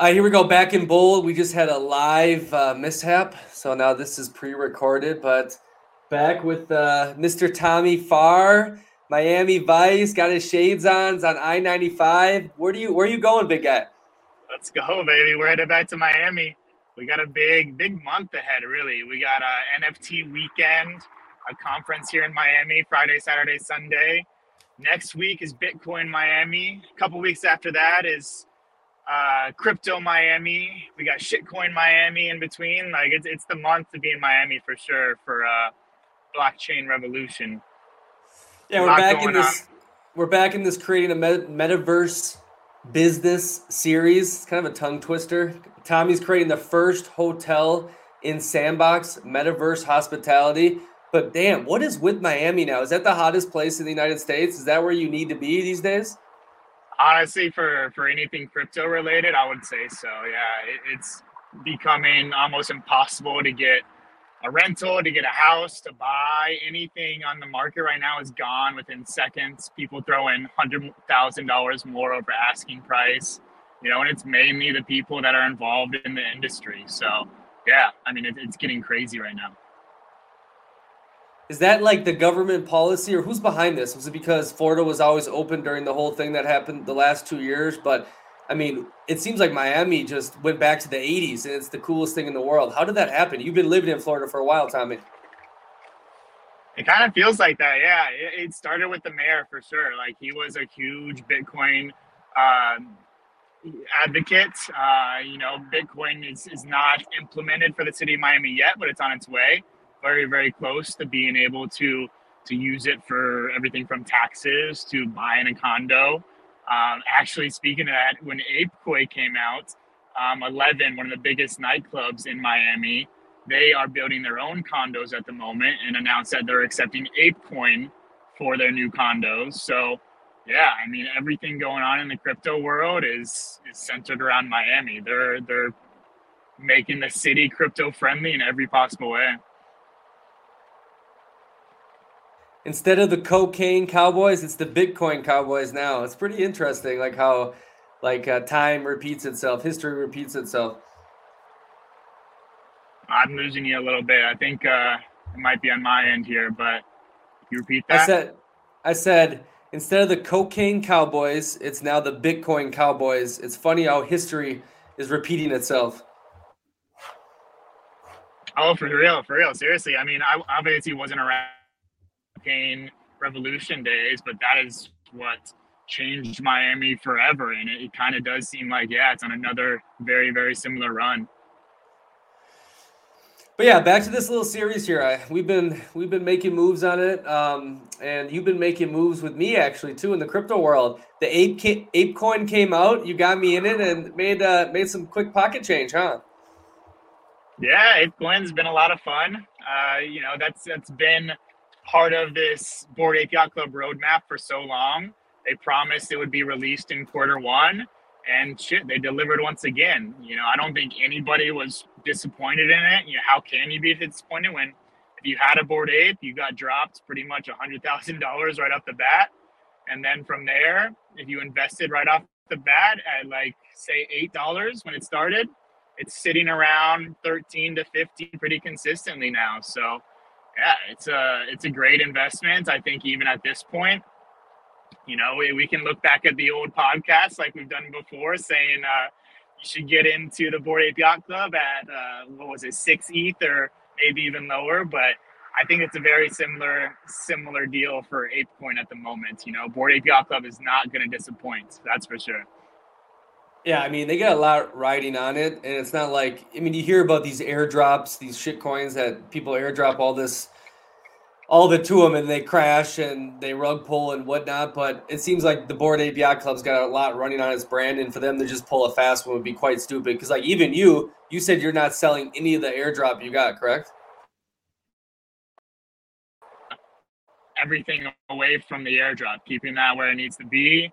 Uh, here we go, back in bold. We just had a live uh, mishap, so now this is pre-recorded, but back with uh, Mr. Tommy Farr, Miami Vice, got his shades on, on I-95. Where do you where are you going, big guy? Let's go, baby. We're headed back to Miami. We got a big, big month ahead, really. We got a NFT weekend, a conference here in Miami, Friday, Saturday, Sunday. Next week is Bitcoin Miami. A couple weeks after that is uh, crypto Miami. We got shitcoin Miami in between. Like it's it's the month to be in Miami for sure for uh, blockchain revolution. Yeah, we're back in this. On. We're back in this creating a metaverse business series. It's kind of a tongue twister. Tommy's creating the first hotel in Sandbox Metaverse Hospitality. But damn, what is with Miami now? Is that the hottest place in the United States? Is that where you need to be these days? Honestly for for anything crypto related i would say so. Yeah it, it's becoming almost impossible to get a rental to get a house to buy anything on the market right now is gone within seconds. People throw in hundred thousand dollars more over asking price you know and it's mainly the people that are involved in the industry. So yeah i mean it, it's getting crazy right now is that like the government policy, or who's behind this? Was it because Florida was always open during the whole thing that happened the last two years? But I mean, it seems like Miami just went back to the 80s and it's the coolest thing in the world. How did that happen? You've been living in Florida for a while, Tommy. It kind of feels like that, yeah. It, started with the mayor for sure. Like he was a huge Bitcoin um, advocate. Uh, you know, Bitcoin is, is not implemented for the city of Miami yet, but it's on its way very very close to being able to to use it for everything from taxes to buying a condo. Um, actually, speaking of that, when ApeCoin came out, um, 11, one of the biggest nightclubs in Miami, they are building their own condos at the moment and announced that they're accepting ApeCoin for their new condos. So, yeah, I mean, everything going on in the crypto world is is centered around Miami. They're they're making the city crypto friendly in every possible way. Instead of the cocaine cowboys, it's the Bitcoin cowboys now. It's pretty interesting, like how like uh, time repeats itself, history repeats itself. I'm losing you a little bit. I think uh, it might be on my end here, but you repeat that. I said, I said instead of the cocaine cowboys, it's now the Bitcoin cowboys. It's funny how history is repeating itself. Oh, for real, for real. Seriously, I mean, I obviously wasn't around cocaine revolution days, but that is what changed Miami forever. And it, it kind of does seem like, yeah, it's on another very, very similar run. But yeah, back to this little series here. I, we've been we've been making moves on it, um, and you've been making moves with me actually too in the crypto world. The ape ape coin came out, you got me in it, and made uh, made some quick pocket change, huh? Yeah, ape coin's been a lot of fun. Uh, you know, that's that's been part of this Bored Yacht Club roadmap for so long. They promised it would be released in quarter one, and shit, they delivered once again. You know, I don't think anybody was disappointed in it. You know, how can you be disappointed when if you had a Bored Ape, you got dropped pretty much a hundred thousand dollars right off the bat, and then from there, if you invested right off the bat at like say eight dollars when it started, it's sitting around thirteen to fifteen pretty consistently now. So yeah, it's a it's a great investment. I think even at this point, you know, we, we can look back at the old podcasts like we've done before, saying uh, you should get into the Bored Ape Yacht Club at uh, what was it, six ETH or maybe even lower. But I think it's a very similar similar deal for ApeCoin at the moment. You know, Bored Ape Yacht Club is not going to disappoint. That's for sure. Yeah, I mean they got a lot riding on it, and it's not like I mean you hear about these airdrops, these shit coins that people airdrop all this, all the to them, and they crash and they rug pull and whatnot. But it seems like the Bored Yacht Club's got a lot running on its brand, and for them to just pull a fast one would be quite stupid. Because like even you, you said you're not selling any of the airdrop you got, correct? Everything away from the airdrop, keeping that where it needs to be,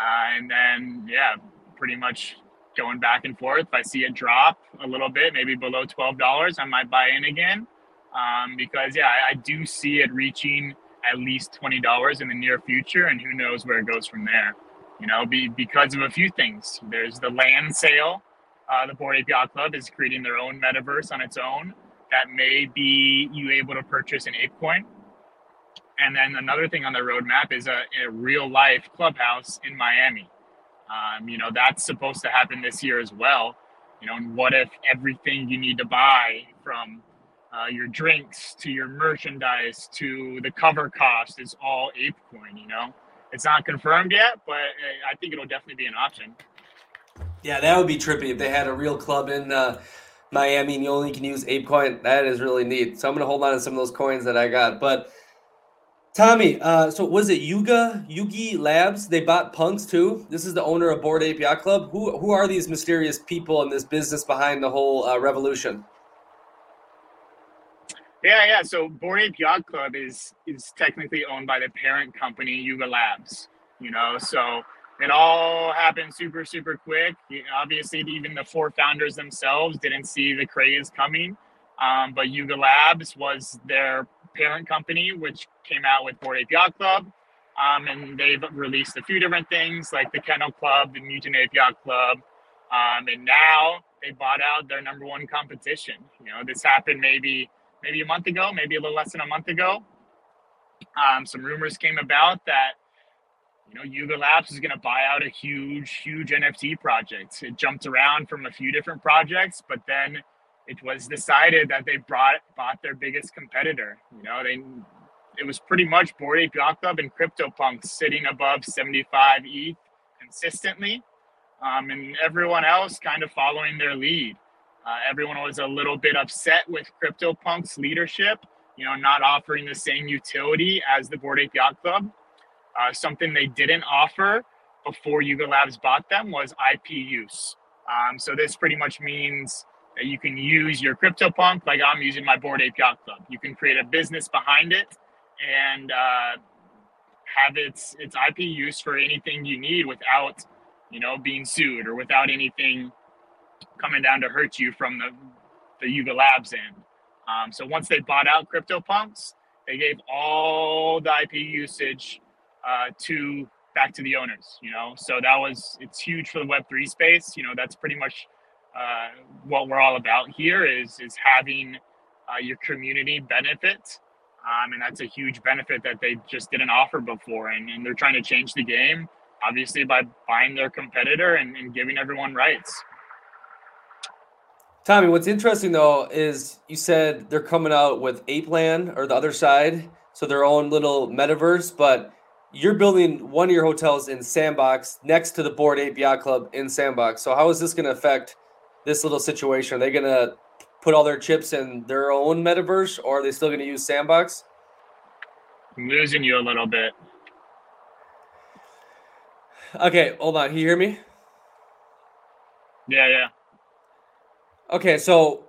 uh, and then yeah pretty much going back and forth. If I see it drop a little bit, maybe below twelve dollars, I might buy in again. Um, because yeah, I, I, do see it reaching at least twenty dollars in the near future, and who knows where it goes from there. You know, be, because of a few things. There's the land sale uh, the Bored Yacht Club is creating their own metaverse on its own that may be you able to purchase an ApeCoin. And then another thing on the roadmap is a, a real life clubhouse in Miami. Um, you know, that's supposed to happen this year as well. You know, and what if everything you need to buy from uh, your drinks to your merchandise to the cover cost is all ApeCoin, you know? It's not confirmed yet, but uh, I think it'll definitely be an option. Yeah, that would be trippy if they had a real club in uh, Miami and you only can use ApeCoin. That is really neat. So I'm going to hold on to some of those coins that I got. But Tommy, uh, so was it Yuga Yugi Labs? They bought Punks too. This is the owner of Bored Yacht Club. Who who are these mysterious people in this business behind the whole uh, revolution? Yeah, yeah. So Bored Yacht Club is is technically owned by the parent company Yuga Labs. You know, so it all happened super super quick. Obviously, even the four founders themselves didn't see the craze coming. Um, but Yuga Labs was their parent company, which came out with Bored Ape Yacht Club. Um, and they've released a few different things like the Kennel Club, the Mutant Ape Yacht Club. Um, and now they bought out their number one competition. You know, this happened maybe maybe a month ago, maybe a little less than a month ago. Um, some rumors came about that you know Yuga Labs is going to buy out a huge, huge NFT project. It jumped around from a few different projects, but then it was decided that they brought bought their biggest competitor. You know, they it was pretty much Bored Ape Yacht Club and CryptoPunks sitting above 75 ETH consistently, um, and everyone else kind of following their lead. Uh, everyone was a little bit upset with CryptoPunks leadership, you know, not offering the same utility as the Bored Ape Yacht Club. Uh, something they didn't offer before Yuga Labs bought them was IP use. Um, so this pretty much means you can use your CryptoPunk like I'm using my Bored Ape Yacht Club. You can create a business behind it and uh, have its its IP use for anything you need without you know being sued or without anything coming down to hurt you from the the Yuga Labs end. Um, so once they bought out CryptoPunks, they gave all the IP usage uh, to back to the owners. You know, so that was it's huge for the Web three space. You know, that's pretty much uh, what we're all about here is is having uh, your community benefit, um, and that's a huge benefit that they just didn't offer before, and, and they're trying to change the game, obviously by buying their competitor and, and giving everyone rights. Tommy, what's interesting though is you said they're coming out with Apeland or the other side, so their own little metaverse, but you're building one of your hotels in Sandbox next to the Bored Ape Yacht Club in Sandbox. So how is this going to affect this little situation? Are they going to put all their chips in their own metaverse, or are they still going to use Sandbox? I'm losing you a little bit. Okay, hold on. Can you hear me? Yeah, yeah. Okay, so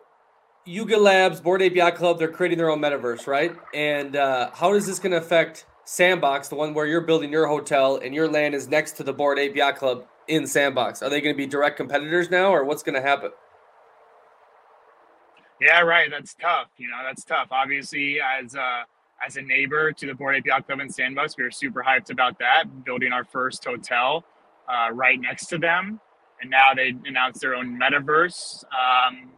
Yuga Labs, Bored Ape Yacht Club, they're creating their own metaverse, right? And uh, how is this going to affect Sandbox, the one where you're building your hotel and your land is next to the Bored Ape Yacht Club in Sandbox? Are they going to be direct competitors now, or what's going to happen? Yeah, right. That's tough. You know, that's tough. Obviously, as a as a neighbor to the Bored Ape Yacht Club in Sandbox, we were super hyped about that, building our first hotel uh, right next to them, and now they announced their own metaverse. Um,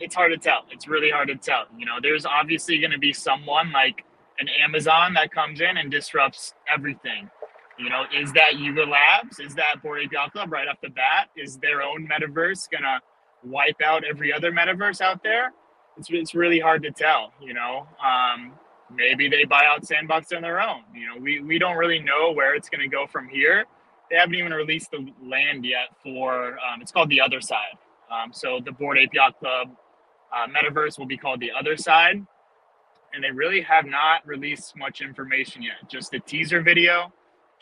it's hard to tell. It's really hard to tell. You know, there's obviously going to be someone like an Amazon that comes in and disrupts everything. You know, is that Yuga Labs? Is that Bored Ape Club right off the bat? Is their own metaverse gonna wipe out every other metaverse out there? It's it's really hard to tell. You know, um, maybe they buy out Sandbox on their own. You know, we we don't really know where it's gonna go from here. They haven't even released the land yet for. Um, it's called the Other Side. Um, so the Bored Ape Yacht Club uh, metaverse will be called the Other Side and they really have not released much information yet. Just a teaser video,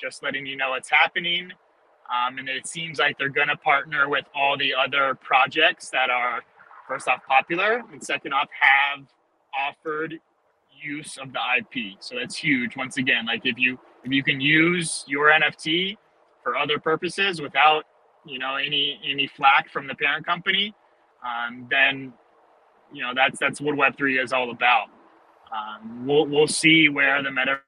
just letting you know what's happening. Um, and it seems like they're going to partner with all the other projects that are, first off, popular, and second off, have offered use of the IP. So that's huge. Once again, like if you if you can use your NFT for other purposes without you know any any flack from the parent company, um, then you know that's that's what Web three is all about. Um, we'll we'll see where the metaverse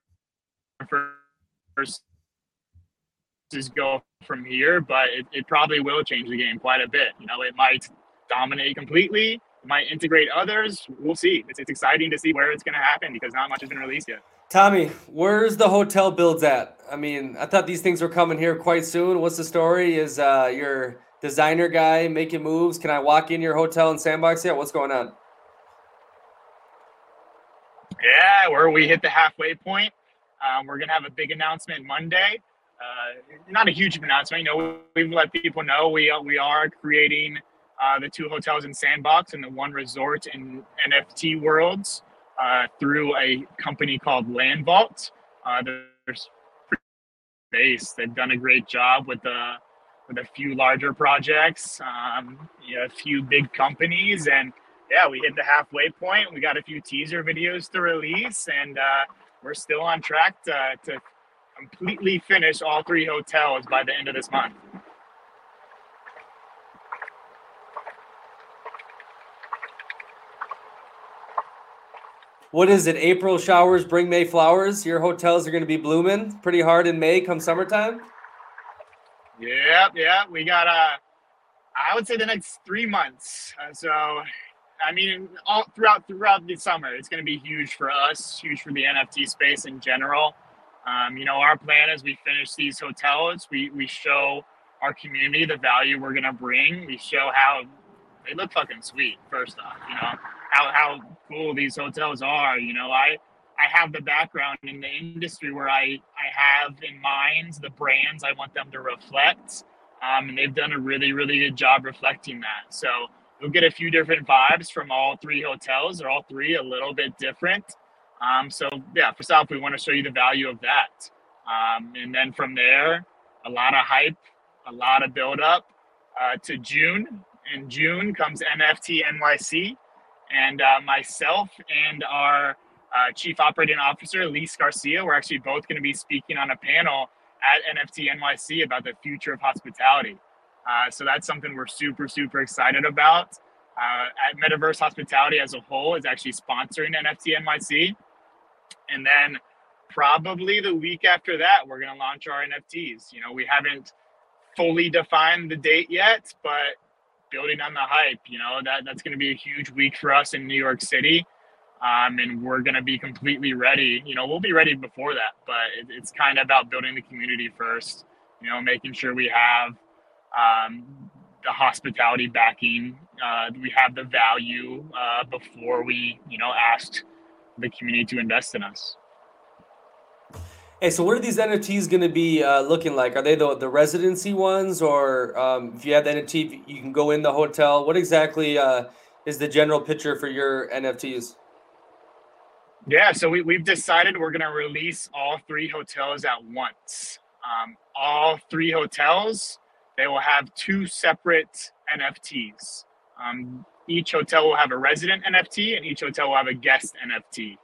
go from here, but it, it probably will change the game quite a bit. You know, it might dominate completely, it might integrate others. We'll see. It's, it's exciting to see where it's going to happen because not much has been released yet. Tommy, where's the hotel builds at? I mean, I thought these things were coming here quite soon. What's the story? Is uh, your designer guy making moves? Can I walk in your hotel in Sandbox yet? What's going on? Yeah, where we hit the halfway point. Um, we're gonna have a big announcement Monday. Uh, not a huge announcement. You know, we've let people know we uh, we are creating uh, the two hotels in Sandbox and the one resort in NFT Worlds uh, through a company called LandVault. Uh, there's base. They've done a great job with the with a few larger projects, um, you know, a few big companies, and yeah, we hit the halfway point. We got a few teaser videos to release, and we're still on track to, to completely finish all three hotels by the end of this month. What is it? April showers bring May flowers. Your hotels are going to be blooming pretty hard in May come summertime. Yeah, yeah. We got uh I would say the next three months. Uh, so I mean, all throughout throughout the summer, it's going to be huge for us, huge for the NFT space in general. Um, you know, our plan as we finish these hotels, we we show our community the value we're going to bring. We show how they look fucking sweet. First off, you know how how cool these hotels are. You know, I I have the background in the industry where I I have in mind the brands I want them to reflect, um, and they've done a really really good job reflecting that. So you'll get a few different vibes from all three hotels. They're all three a little bit different. Um, so yeah, for South, we want to show you the value of that. Um, and then from there, a lot of hype, a lot of build up uh, to June. In June comes NFT NYC, and uh, myself and our uh, Chief Operating Officer, Lise Garcia, we're actually both going to be speaking on a panel at NFT NYC about the future of hospitality. Uh, so that's something we're super, super excited about. Uh, at Metaverse Hospitality as a whole is actually sponsoring NFT NYC. And then probably the week after that, we're going to launch our NFTs. You know, we haven't fully defined the date yet, but building on the hype, you know, that, that's going to be a huge week for us in New York City. Um, and we're going to be completely ready. You know, we'll be ready before that, but it, it's kind of about building the community first, you know, making sure we have um, the hospitality backing. Uh, we have the value uh, before we, you know, asked the community to invest in us. Hey, so what are these NFTs going to be uh, looking like? Are they the, the residency ones, or um, if you have the NFT, you can go in the hotel? What exactly uh, is the general picture for your NFTs? Yeah, so we, we've decided we're going to release all three hotels at once. Um, all three hotels they will have two separate NFTs. Um, each hotel will have a resident NFT and each hotel will have a guest NFT.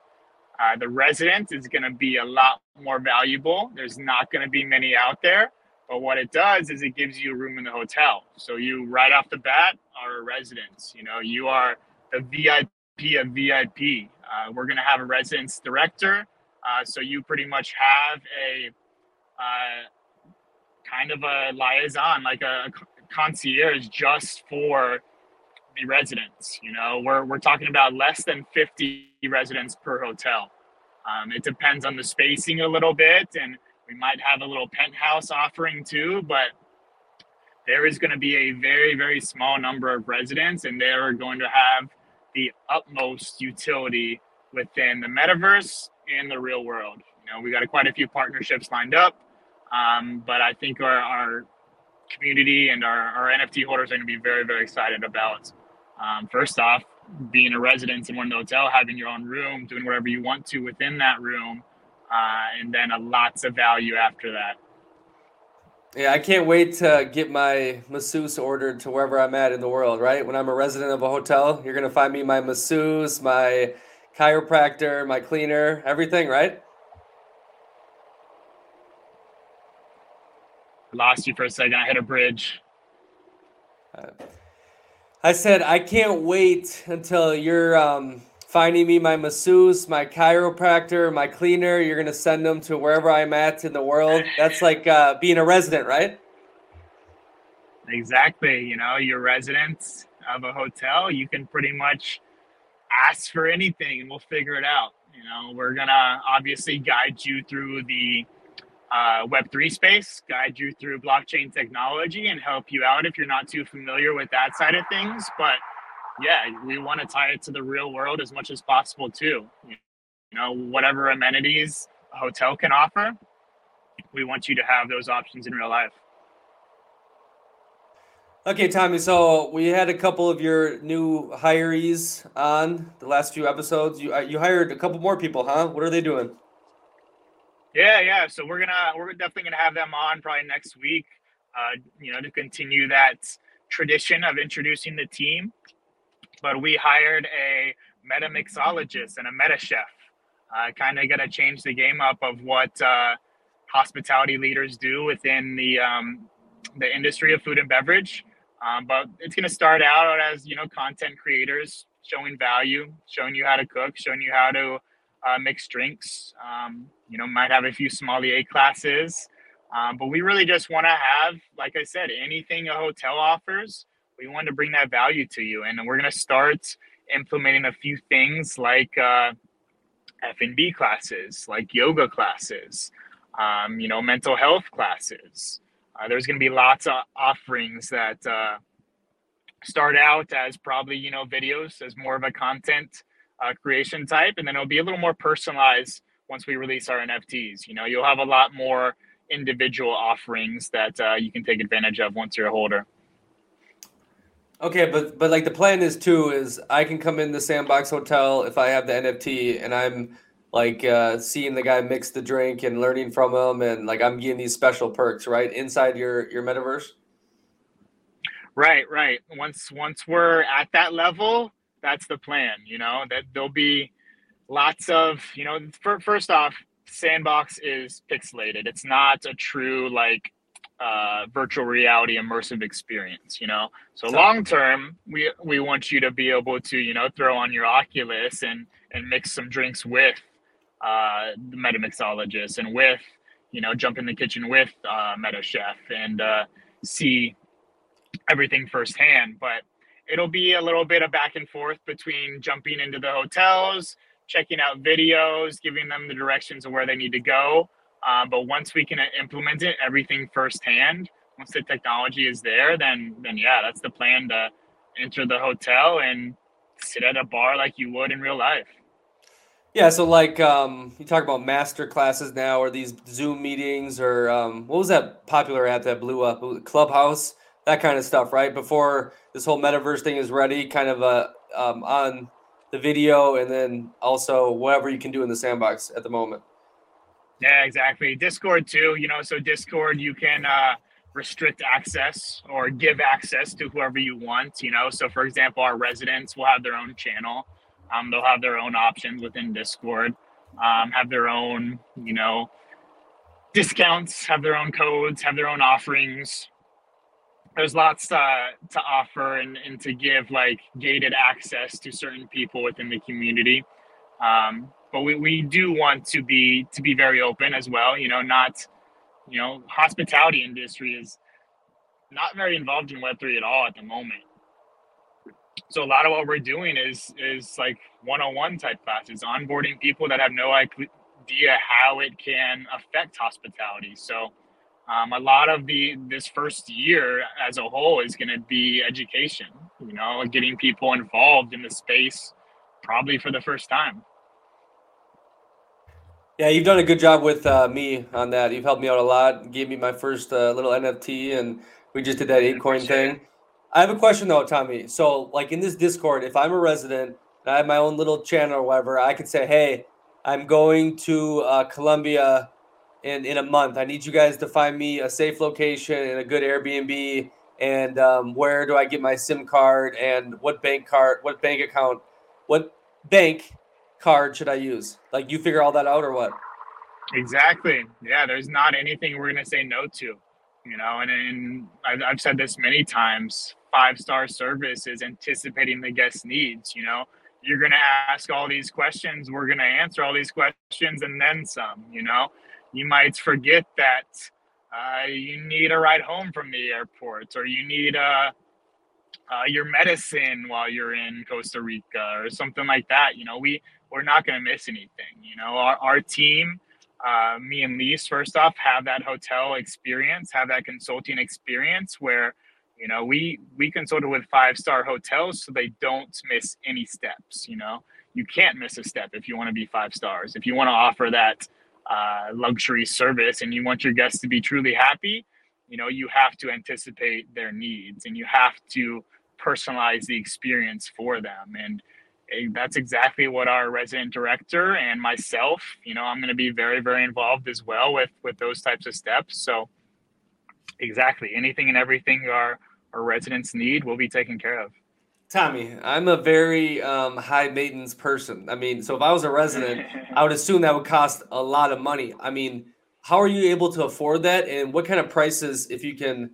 Uh, the resident is going to be a lot more valuable. There's not going to be many out there, but what it does is it gives you a room in the hotel. So you right off the bat are a resident. You know, you are the VIP of VIP. Uh, we're going to have a residence director. Uh, so you pretty much have a uh, kind of a liaison, like a concierge just for the residents. You know, we're, we're talking about less than 50 residents per hotel. Um, it depends on the spacing a little bit, and we might have a little penthouse offering too, but there is going to be a very, very small number of residents, and they are going to have the utmost utility within the metaverse and the real world. You know, we got quite a few partnerships lined up. Um, but I think our, our community and our, our NFT holders are going to be very, very excited about, um, first off, being a resident in one hotel, having your own room, doing whatever you want to within that room, uh, and then a lots of value after that. Yeah, I can't wait to get my masseuse ordered to wherever I'm at in the world, right? When I'm a resident of a hotel, you're going to find me my masseuse, my chiropractor, my cleaner, everything, right? lost you for a second. I hit a bridge. I said I can't wait until your um, finding me my masseuse, my chiropractor, my cleaner. You're gonna send them to wherever I'm at in the world. That's like uh, being a resident, right? Exactly. You know, you're residents of a hotel. You can pretty much ask for anything, and we'll figure it out. You know, we're gonna obviously guide you through the uh, Web3 space, guide you through blockchain technology, and help you out if you're not too familiar with that side of things. But yeah, we want to tie it to the real world as much as possible too. You know, whatever amenities a hotel can offer, we want you to have those options in real life. Okay, Tommy. So we had a couple of your new hirees on the last few episodes. You uh, you hired a couple more people, huh? What are they doing? Yeah, yeah. So we're gonna we're definitely gonna have them on probably next week. Uh, you know, to continue that tradition of introducing the team but we hired a meta mixologist and a meta chef. Uh, kind of gonna change the game up of what uh, hospitality leaders do within the um, the industry of food and beverage. Um, but it's to start out as you know content creators showing value, showing you how to cook, showing you how to uh, mix drinks. Um, you know, might have a few sommelier classes, um, but we really just want to have, like I said, anything a hotel offers we want to bring that value to you. And we're going to start implementing a few things like uh, f&b classes like yoga classes um, you know mental health classes. Uh, there's going to be lots of offerings that uh, start out as probably you know videos as more of a content uh, creation type and then it'll be a little more personalized once we release our nfts you know you'll have a lot more individual offerings that uh, you can take advantage of once you're a holder Okay, but but like the plan is too is I can come in the sandbox hotel if I have the NFT and I'm like uh, seeing the guy mix the drink and learning from him and like I'm getting these special perks right inside your your metaverse. Right, right. Once once we're at that level, that's the plan. You know that there'll be lots of you know. first off, sandbox is pixelated. It's not a true like uh, virtual reality immersive experience you know so long term we we want you to be able to you know throw on your oculus and and mix some drinks with uh, the meta mixologist and with you know jump in the kitchen with uh, meta chef and uh, see everything firsthand but it'll be a little bit of back and forth between jumping into the hotels checking out videos giving them the directions of where they need to go um, but once we can implement it, everything firsthand, once the technology is there, then then yeah, that's the plan to enter the hotel and sit at a bar like you would in real life. Yeah, so like um, you talk about master classes now, or these Zoom meetings, or um, what was that popular app that blew up? Clubhouse, that kind of stuff, right? Before this whole metaverse thing is ready, kind of uh, um, on the video, and then also whatever you can do in the sandbox at the moment. Yeah, exactly. Discord too. You know, so Discord you can uh, restrict access or give access to whoever you want. You know, so for example, our residents will have their own channel. Um, they'll have their own options within Discord. Um, have their own, you know, discounts. Have their own codes. Have their own offerings. There's lots uh, to offer and, and to give like gated access to certain people within the community. Um, but we, we do want to be to be very open as well you know not you know hospitality industry is not very involved in web3 at all at the moment so a lot of what we're doing is is like one-on-one type classes onboarding people that have no idea how it can affect hospitality so um, a lot of the this first year as a whole is going to be education you know getting people involved in the space probably for the first time yeah, you've done a good job with uh, me on that. You've helped me out a lot. Gave me my first uh, little NFT, and we just did that ApeCoin thing. I have a question though, Tommy. So, like in this Discord, if I'm a resident and I have my own little channel or whatever, I could say, "Hey, I'm going to uh, Colombia in in a month. I need you guys to find me a safe location and a good Airbnb. And um, where do I get my SIM card? And what bank card? What bank account? What bank card should I use? Like you figure all that out or what? Exactly. Yeah, there's not anything we're to say no to, you know, and, and I've, I've said this many times, five star service is anticipating the guest needs, you know, you're to ask all these questions. We're to answer all these questions and then some. You know, you might forget that uh, you need a ride home from the airport, or you need uh, uh, your medicine while you're in Costa Rica, or something like that. You know, we we're not going to miss anything. You know, our our team. Uh, me and Lise, first off, have that hotel experience, have that consulting experience where you know, we we consulted with five star hotels so they don't miss any steps. You know, you can't miss a step if you want to be five stars. If you want to offer that uh, luxury service and you want your guests to be truly happy, you know, you have to anticipate their needs and you have to personalize the experience for them. And eh, that's exactly what our resident director and myself, you know, I'm going to be very, very involved as well with with those types of steps. So exactly anything and everything our our residents need will be taken care of. Tommy, I'm a very um, high maintenance person. I mean, so if I was a resident, I would assume that would cost a lot of money. I mean, how are you able to afford that? And what kind of prices, if you can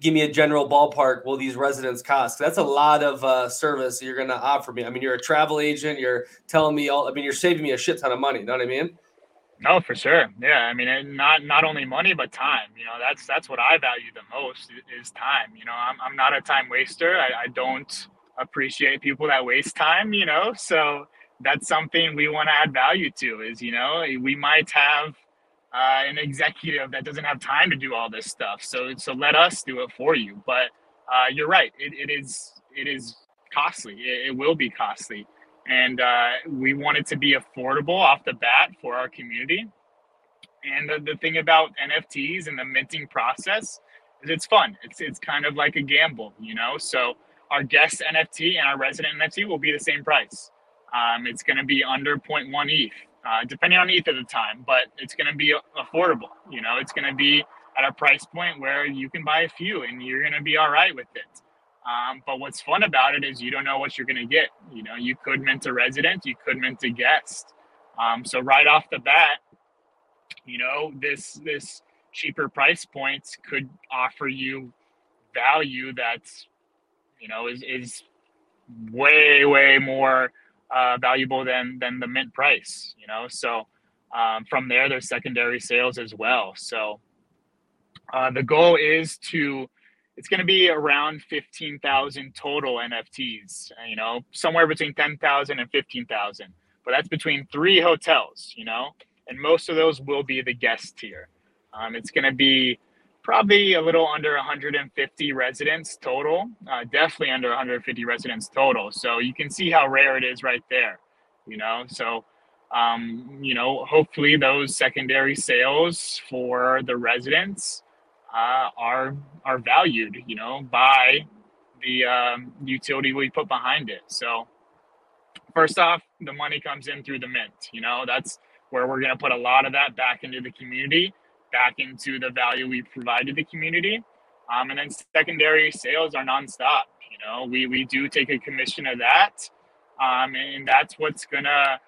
give me a general ballpark, will these residents cost? That's a lot of uh, service you're going to offer me. I mean, you're a travel agent. You're telling me all. I mean, you're saving me a shit ton of money. You know what I mean? No, for sure. Yeah, I mean, not not only money but time. You know, that's that's what I value the most is time. You know, I'm I'm not a time waster. I, I don't appreciate people that waste time. You know, so that's something we want to add value to. Is you know, we might have uh, an executive that doesn't have time to do all this stuff. So so let us do it for you. But uh, you're right. It, it is it is costly. It, it will be costly and uh, we want it to be affordable off the bat for our community. And the, the thing about NFTs and the minting process is it's fun. It's it's kind of like a gamble, you know. So our guest NFT and our resident NFT will be the same price. Um, it's going to be under 0.1 ETH, uh, depending on ETH at the time, but it's going to be affordable. You know, it's going to be at a price point where you can buy a few and you're going to be all right with it. Um, but what's fun about it is you don't know what you're going to get. You know, you could mint a resident, you could mint a guest. Um, so right off the bat, you know, this this cheaper price points could offer you value that's, you know, is is way way more uh, valuable than than the mint price. You know, so um, from there, there's secondary sales as well. So uh, the goal is to it's going to be around 15,000 total NFTs, you know, somewhere between 10,000 and 15,000. But that's between three hotels, you know, and most of those will be the guest tier. Um, it's going to be probably a little under 150 residents total, uh, definitely under 150 residents total. So you can see how rare it is right there, you know. So, um, you know, hopefully those secondary sales for the residents uh, are are valued, you know, by the um, utility we put behind it. So first off, the money comes in through the mint. You know, that's where we're going to put a lot of that back into the community, back into the value we provide to the community. Um, and then secondary sales are nonstop. You know, we we do take a commission of that, um, and that's what's gonna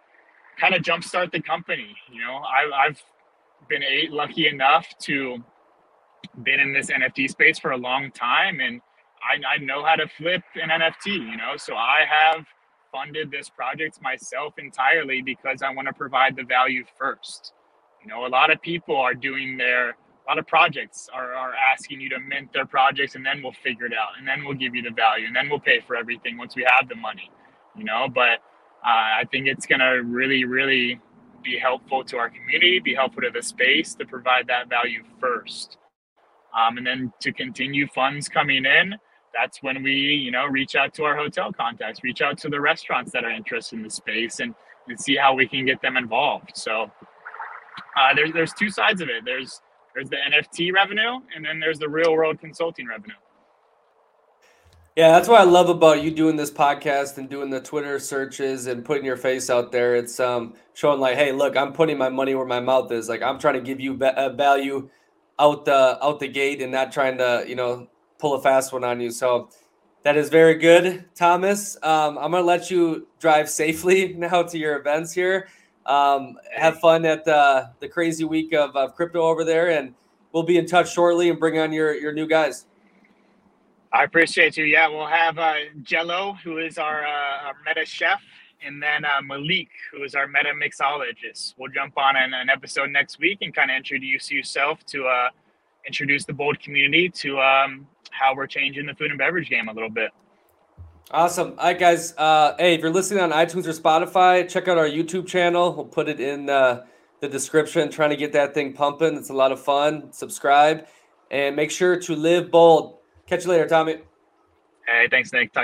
kind of jumpstart the company. You know, I, I've been eight, lucky enough to been in this NFT space for a long time and I, I know how to flip an NFT, you know, so I have funded this project myself entirely because I want to provide the value first. You know, a lot of people are doing their, a lot of projects are, are asking you to mint their projects and then we'll figure it out and then we'll give you the value and then we'll pay for everything once we have the money, you know, but uh, I think it's going to really, really be helpful to our community, be helpful to the space to provide that value first. Um, and then to continue funds coming in, that's when we, you know, reach out to our hotel contacts, reach out to the restaurants that are interested in the space and, and see how we can get them involved. So uh, there's, there's two sides of it. There's, there's the NFT revenue and then there's the real world consulting revenue. Yeah, that's what I love about you doing this podcast and doing the Twitter searches and putting your face out there. It's um, showing like, hey, look, I'm putting my money where my mouth is. Like I'm trying to give you uh, value out the out the gate and not trying to you know pull a fast one on you. So that is very good, Thomas. Um, I'm gonna let you drive safely now to your events here. Um, have fun at the the crazy week of, of crypto over there, and we'll be in touch shortly and bring on your your new guys. I appreciate you. Yeah, we'll have uh, Jello, who is our, uh, our meta chef, and then uh, Malik, who is our meta mixologist. We'll jump on an, an episode next week and kind of introduce yourself to uh, introduce the bold community to um, how we're changing the food and beverage game a little bit. Awesome. All right, guys. Uh, hey, if you're listening on iTunes or Spotify, check out our YouTube channel. We'll put it in uh, the description. Trying to get that thing pumping. It's a lot of fun. Subscribe and make sure to live bold. Catch you later, Tommy. Hey, thanks, Nick. Talk